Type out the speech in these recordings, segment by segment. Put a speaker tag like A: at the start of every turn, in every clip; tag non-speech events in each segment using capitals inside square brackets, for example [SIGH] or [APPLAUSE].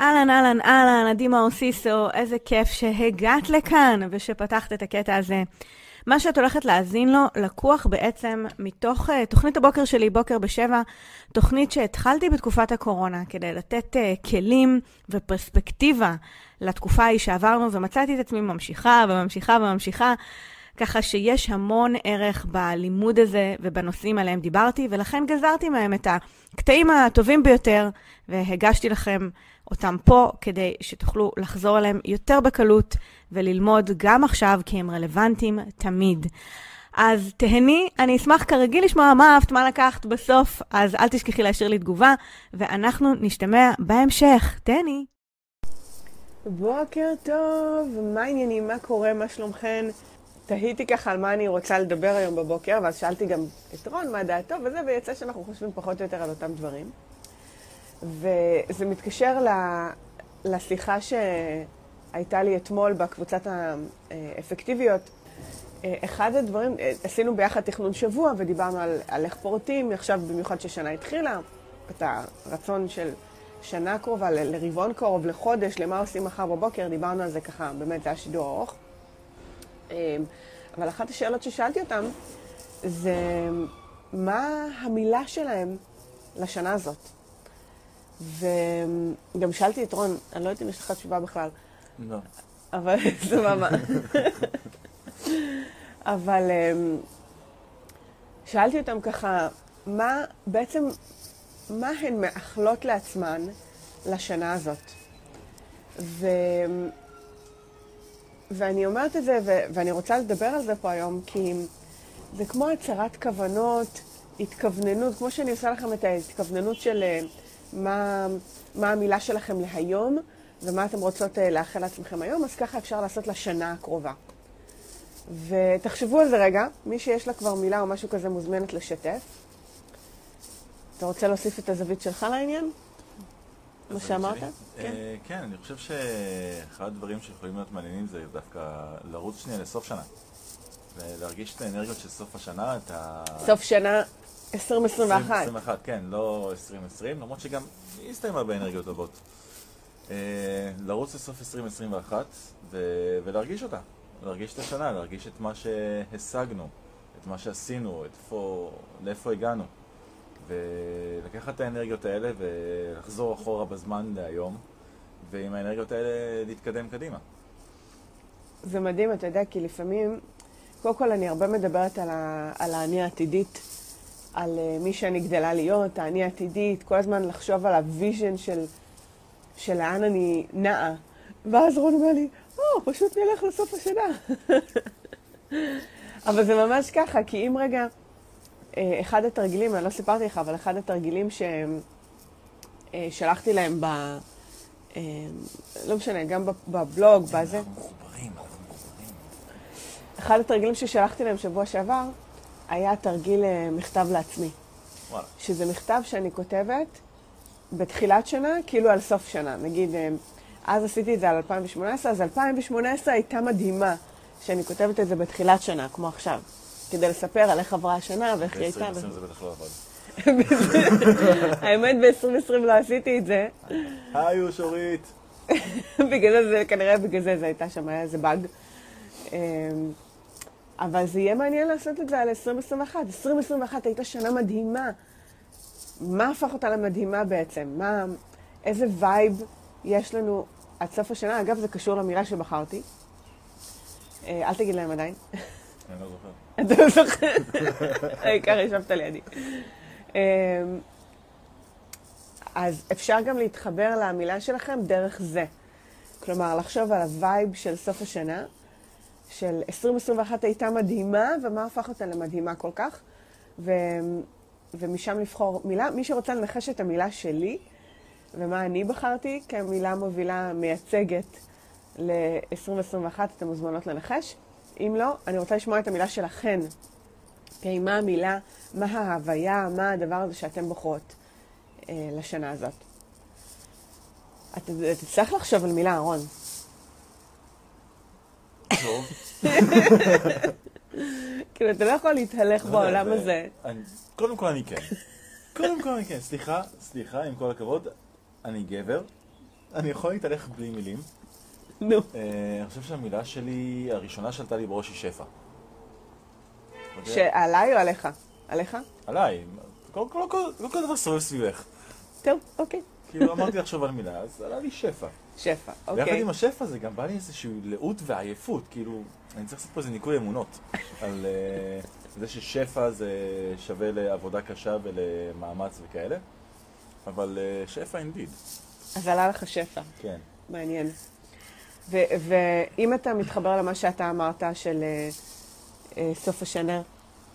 A: אהלן, אהלן, אהלן, עדי מאור סיסו, איזה כיף שהגעת לכאן ושפתחת את הקטע הזה. מה שאת הולכת להאזין לו לקוח בעצם מתוך uh, תוכנית הבוקר שלי, בוקר בשבע, תוכנית שהתחלתי בתקופת הקורונה כדי לתת uh, כלים ופרספקטיבה לתקופה ההיא שעברנו, ומצאתי את עצמי ממשיכה וממשיכה וממשיכה. ככה שיש המון ערך בלימוד הזה ובנושאים עליהם דיברתי, ולכן גזרתי מהם את הקטעים הטובים ביותר, והגשתי לכם אותם פה כדי שתוכלו לחזור אליהם יותר בקלות וללמוד גם עכשיו, כי הם רלוונטיים תמיד. אז תהני, אני אשמח כרגיל לשמוע מה אהבת, מה לקחת בסוף, אז אל תשכחי להשאיר לי תגובה, ואנחנו נשתמע בהמשך. תהני.
B: בוקר טוב, מה העניינים, מה קורה, מה שלומכן? תהיתי ככה על מה אני רוצה לדבר היום בבוקר, ואז שאלתי גם את רון מה דעתו וזה, ויצא שאנחנו חושבים פחות או יותר על אותם דברים. וזה מתקשר לשיחה שהייתה לי אתמול בקבוצת האפקטיביות. אחד הדברים, עשינו ביחד תכנון שבוע ודיברנו על, על איך פורטים, עכשיו במיוחד ששנה התחילה, את הרצון של שנה קרובה, ל, לרבעון קרוב, לחודש, למה עושים מחר בבוקר, דיברנו על זה ככה, באמת זה היה שידור ארוך. אבל אחת השאלות ששאלתי אותם זה מה המילה שלהם לשנה הזאת. וגם שאלתי את רון, אני לא יודעת אם יש לך תשובה בכלל.
C: לא.
B: אבל [LAUGHS] סבבה. אבל אמ, שאלתי אותם ככה, מה בעצם, מה הן מאחלות לעצמן לשנה הזאת? ו... ואני אומרת את זה, ו... ואני רוצה לדבר על זה פה היום, כי זה כמו הצהרת כוונות, התכווננות, כמו שאני עושה לכם את ההתכווננות של מה, מה המילה שלכם להיום, ומה אתם רוצות אה, לאחל לעצמכם היום, אז ככה אפשר לעשות לשנה הקרובה. ותחשבו על זה רגע, מי שיש לה כבר מילה או משהו כזה מוזמנת לשתף. אתה רוצה להוסיף את הזווית שלך לעניין? מה שאמרת?
C: כן. כן, אני חושב שאחד הדברים שיכולים להיות מעניינים זה דווקא לרוץ שנייה לסוף שנה. ולהרגיש את האנרגיות של סוף השנה, את ה...
B: סוף שנה 2021.
C: 2021, כן, לא 2020, למרות שגם היא הסתיימה באנרגיות טובות. לרוץ לסוף 2021 ולהרגיש אותה. להרגיש את השנה, להרגיש את מה שהשגנו, את מה שעשינו, את איפה, לאיפה הגענו. ולקחת את האנרגיות האלה ולחזור אחורה בזמן להיום, ועם האנרגיות האלה להתקדם קדימה.
B: זה מדהים, אתה יודע, כי לפעמים, קודם כל אני הרבה מדברת על, ה, על האני העתידית, על uh, מי שאני גדלה להיות, האני העתידית, כל הזמן לחשוב על ה vision של, של לאן אני נעה. ואז רון אומר לי, או, oh, פשוט נלך לסוף השנה. [LAUGHS] אבל זה ממש ככה, כי אם רגע... אה, אחד התרגילים, אני לא סיפרתי לך, אבל אחד התרגילים ששלחתי אה, להם ב... אה, לא משנה, גם בבלוג, בזה. אחד התרגילים ששלחתי להם שבוע שעבר, היה תרגיל מכתב לעצמי.
C: וואלה.
B: שזה מכתב שאני כותבת בתחילת שנה, כאילו על סוף שנה. נגיד, אז עשיתי את זה על 2018, אז 2018 הייתה מדהימה שאני כותבת את זה בתחילת שנה, כמו עכשיו. כדי לספר על איך עברה השנה ואיך היא הייתה.
C: ב-2020 זה בטח לא עבד. [LAUGHS]
B: האמת, ב-2020 לא עשיתי את זה.
C: היי, אושורית. [LAUGHS]
B: בגלל זה, כנראה בגלל זה זה הייתה שם, היה איזה באג. אבל זה יהיה מעניין לעשות את זה על 2021. 2021 הייתה שנה מדהימה. מה הפך אותה למדהימה בעצם? מה, איזה vibe יש לנו עד סוף השנה? אגב, זה קשור למילה שבחרתי. אה, אל תגיד להם עדיין.
C: אני לא זוכר. [LAUGHS]
B: אתה לא זוכר? העיקר ישבת לידי. אמ, אז אפשר גם להתחבר למילה שלכם דרך זה. כלומר, לחשוב על ה vibe של סוף השנה, של 2021 הייתה מדהימה, ומה הפך אותה למדהימה כל כך, ו... ומשם לבחור מילה. מי שרוצה לנחש את המילה שלי, ומה אני בחרתי כמילה מובילה מייצגת ל-2021, אתן מוזמנות לנחש. אם לא, אני רוצה לשמוע את המילה שלכן. אוקיי, מה המילה, מה ההוויה, מה הדבר הזה שאתן בוחרות אה, לשנה הזאת. אתה תצטרך לחשוב על מילה, אהרון.
C: טוב.
B: כאילו, אתה לא יכול להתהלך
C: לא
B: בעולם הזה.
C: קודם כל אני כן. קודם כל אני כן. סליחה, סליחה, עם כל הכבוד, אני גבר. אני יכול להתהלך בלי מילים.
B: נו.
C: אה, אני חושב שהמילה שלי, הראשונה שעלתה לי בראש היא שפע.
B: שעליי או עליך? עליך?
C: עליי. כל- כל דבר סובב סביבך.
B: טוב, אוקיי.
C: כאילו אמרתי לחשוב על מילה, אז עלה לי שפע.
B: שפע,
C: ויחד
B: אוקיי.
C: עם השפע הזה גם בא לי איזושהי לאות ועייפות, כאילו, אני צריך לעשות פה איזה ניקוי אמונות. [LAUGHS] על אה, זה ששפע זה שווה לעבודה קשה ולמאמץ וכאלה, אבל אה, שפע indeed,
B: אז עלה לך שפע.
C: כן.
B: מעניין. ואם אתה מתחבר למה שאתה אמרת של אה, סוף השנה,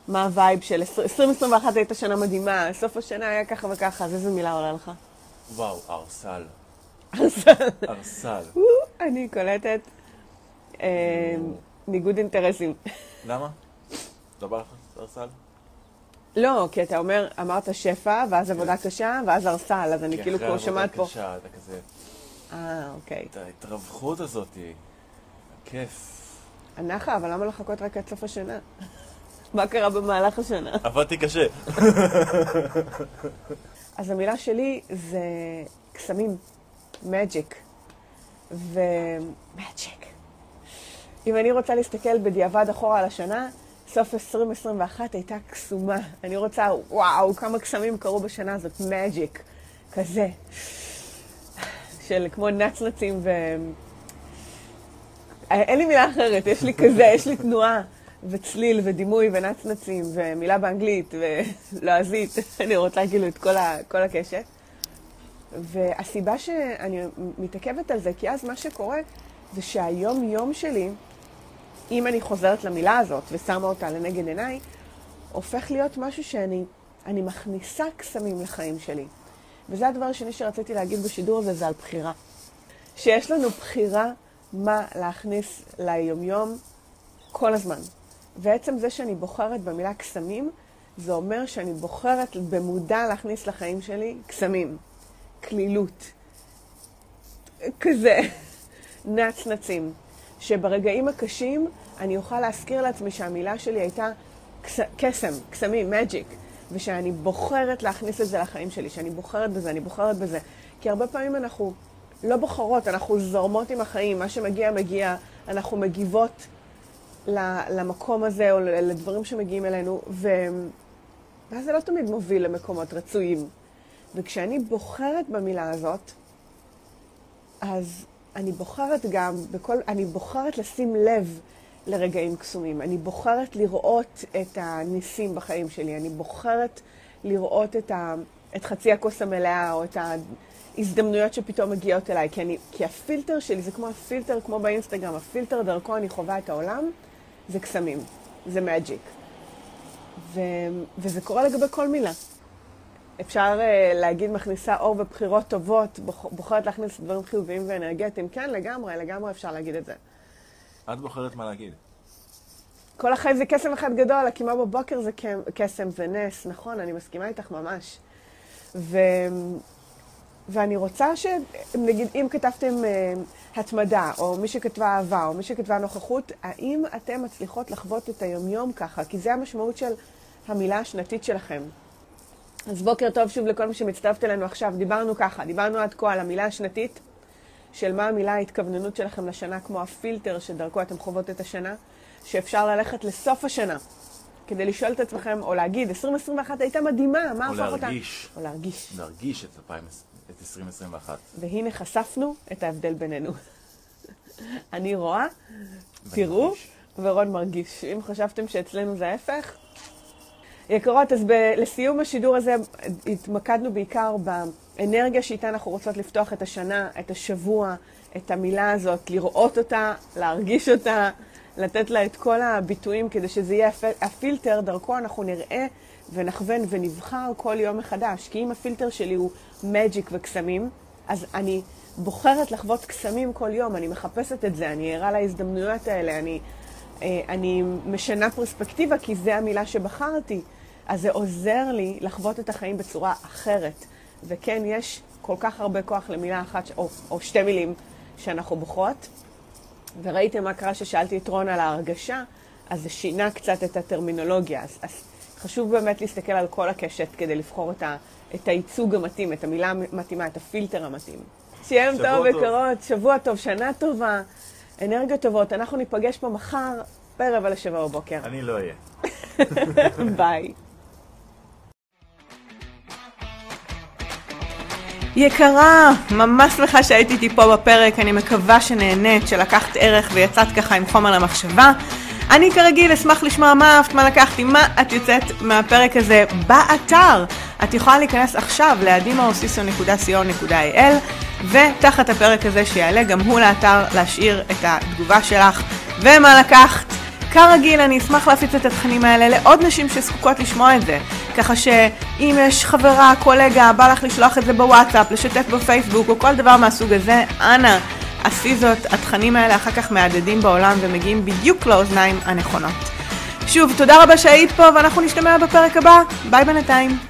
B: מה ה vibe של 20- 2021 הייתה שנה מדהימה, סוף השנה היה ככה וככה, אז איזה מילה עולה לך?
C: וואו, ארסל. ארסל.
B: אני קולטת אה, ניגוד אינטרסים.
C: למה? לא בא לך ארסל?
B: לא, כי אתה אומר, אמרת שפע, ואז עבודה קשה, ואז ארסל, אז אני
C: כי
B: כאילו
C: אחרי
B: כמו שומעת פה.
C: הקשה, אתה כזה,
B: אה, אוקיי.
C: את ההתרווחות הזאת, כיף.
B: הנחה, אבל למה לחכות רק עד סוף השנה? מה קרה במהלך השנה?
C: עבדתי קשה.
B: אז המילה שלי זה קסמים, מג'יק. ומג'יק. אם אני רוצה להסתכל בדיעבד אחורה על השנה, סוף 2021 הייתה קסומה. אני רוצה, וואו, כמה קסמים קרו בשנה הזאת, מג'יק. כזה. של כמו נצנצים ו... אה, אין לי מילה אחרת, יש לי כזה, יש לי תנועה, וצליל, ודימוי, ונצנצים, ומילה באנגלית, ולועזית, [LAUGHS] אני רוצה כאילו את כל, ה, כל הקשת. והסיבה שאני מתעכבת על זה, כי אז מה שקורה זה שהיום-יום שלי, אם אני חוזרת למילה הזאת ושמה אותה לנגד עיניי, הופך להיות משהו שאני אני מכניסה קסמים לחיים שלי. וזה הדבר השני שרציתי להגיד בשידור הזה, זה על בחירה. שיש לנו בחירה מה להכניס ליומיום כל הזמן. ועצם זה שאני בוחרת במילה קסמים, זה אומר שאני בוחרת במודע להכניס לחיים שלי קסמים, קלילות, כזה, נצנצים. שברגעים הקשים אני אוכל להזכיר לעצמי שהמילה שלי הייתה קס, קסם, קסמים, מג'יק, ושאני בוחרת להכניס את זה לחיים שלי, שאני בוחרת בזה, אני בוחרת בזה. כי הרבה פעמים אנחנו לא בוחרות, אנחנו זורמות עם החיים, מה שמגיע מגיע, אנחנו מגיבות למקום הזה או לדברים שמגיעים אלינו, ו... ואז זה לא תמיד מוביל למקומות רצויים. וכשאני בוחרת במילה הזאת, אז אני בוחרת גם, בכל, אני בוחרת לשים לב לרגעים קסומים. אני בוחרת לראות את הניסים בחיים שלי. אני בוחרת לראות את, ה, את חצי הכוס המלאה או את ההזדמנויות שפתאום מגיעות אליי. כי, אני, כי הפילטר שלי זה כמו הפילטר, כמו באינסטגרם, הפילטר דרכו אני חווה את העולם, זה קסמים, זה מג'יק. וזה קורה לגבי כל מילה. אפשר uh, להגיד מכניסה אור בבחירות טובות, בוח, בוחרת להכניס דברים חיוביים ואנרגטיים. כן, לגמרי, לגמרי אפשר להגיד את זה.
C: את בוחרת מה להגיד.
B: כל החיים זה קסם אחד גדול, הקימה בבוקר זה קסם, זה נס, נכון, אני מסכימה איתך ממש. ו... ואני רוצה ש... נגיד, אם כתבתם uh, התמדה, או מי שכתבה אהבה, או מי שכתבה נוכחות, האם אתם מצליחות לחוות את היומיום ככה? כי זה המשמעות של המילה השנתית שלכם. אז בוקר טוב שוב לכל מי שמצטרפת אלינו עכשיו. דיברנו ככה, דיברנו עד כה על המילה השנתית, של מה המילה ההתכווננות שלכם לשנה, כמו הפילטר שדרכו אתם חוות את השנה, שאפשר ללכת לסוף השנה, כדי לשאול את עצמכם, או להגיד, 2021 הייתה מדהימה, מה הפך אותה?
C: או להרגיש.
B: או להרגיש.
C: להרגיש את 2020 את 2021.
B: והנה חשפנו את ההבדל בינינו. [LAUGHS] אני רואה, תראו, ורון מרגיש. אם חשבתם שאצלנו זה ההפך, יקרות, אז ב- לסיום השידור הזה התמקדנו בעיקר באנרגיה שאיתה אנחנו רוצות לפתוח את השנה, את השבוע, את המילה הזאת, לראות אותה, להרגיש אותה, לתת לה את כל הביטויים כדי שזה יהיה הפ... הפילטר, דרכו אנחנו נראה ונכוון ונבחר כל יום מחדש. כי אם הפילטר שלי הוא מג'יק וקסמים, אז אני בוחרת לחוות קסמים כל יום, אני מחפשת את זה, אני ערה להזדמנויות האלה, אני, אני משנה פרספקטיבה כי זה המילה שבחרתי. אז זה עוזר לי לחוות את החיים בצורה אחרת. וכן, יש כל כך הרבה כוח למילה אחת, או, או שתי מילים שאנחנו בוחרות. וראיתם מה קרה ששאלתי את רון על ההרגשה, אז זה שינה קצת את הטרמינולוגיה. אז, אז חשוב באמת להסתכל על כל הקשת כדי לבחור את, ה, את הייצוג המתאים, את המילה המתאימה, את הפילטר המתאים.
D: שיהיה יום טוב וקרות, שבוע טוב, שנה טובה, אנרגיות טובות. אנחנו ניפגש פה מחר בערב על השבע בבוקר.
C: אני לא אהיה. [LAUGHS]
D: ביי.
B: יקרה, ממש שמחה שהיית איתי פה בפרק, אני מקווה שנהנית, שלקחת ערך ויצאת ככה עם חומר למחשבה. אני כרגיל אשמח לשמוע מה אהבת, מה לקחתי, מה את יוצאת מהפרק הזה באתר. את יכולה להיכנס עכשיו ל-adimaosiso.co.il ותחת הפרק הזה שיעלה גם הוא לאתר להשאיר את התגובה שלך ומה לקחת. כרגיל, אני אשמח להפיץ את התכנים האלה לעוד נשים שזקוקות לשמוע את זה. ככה שאם יש חברה, קולגה, בא לך לשלוח את זה בוואטסאפ, לשתף בפייסבוק או כל דבר מהסוג הזה, אנא, עשי זאת. התכנים האלה אחר כך מהדהדים בעולם ומגיעים בדיוק לאוזניים הנכונות. שוב, תודה רבה שהיית פה ואנחנו נשתמע בפרק הבא. ביי בינתיים.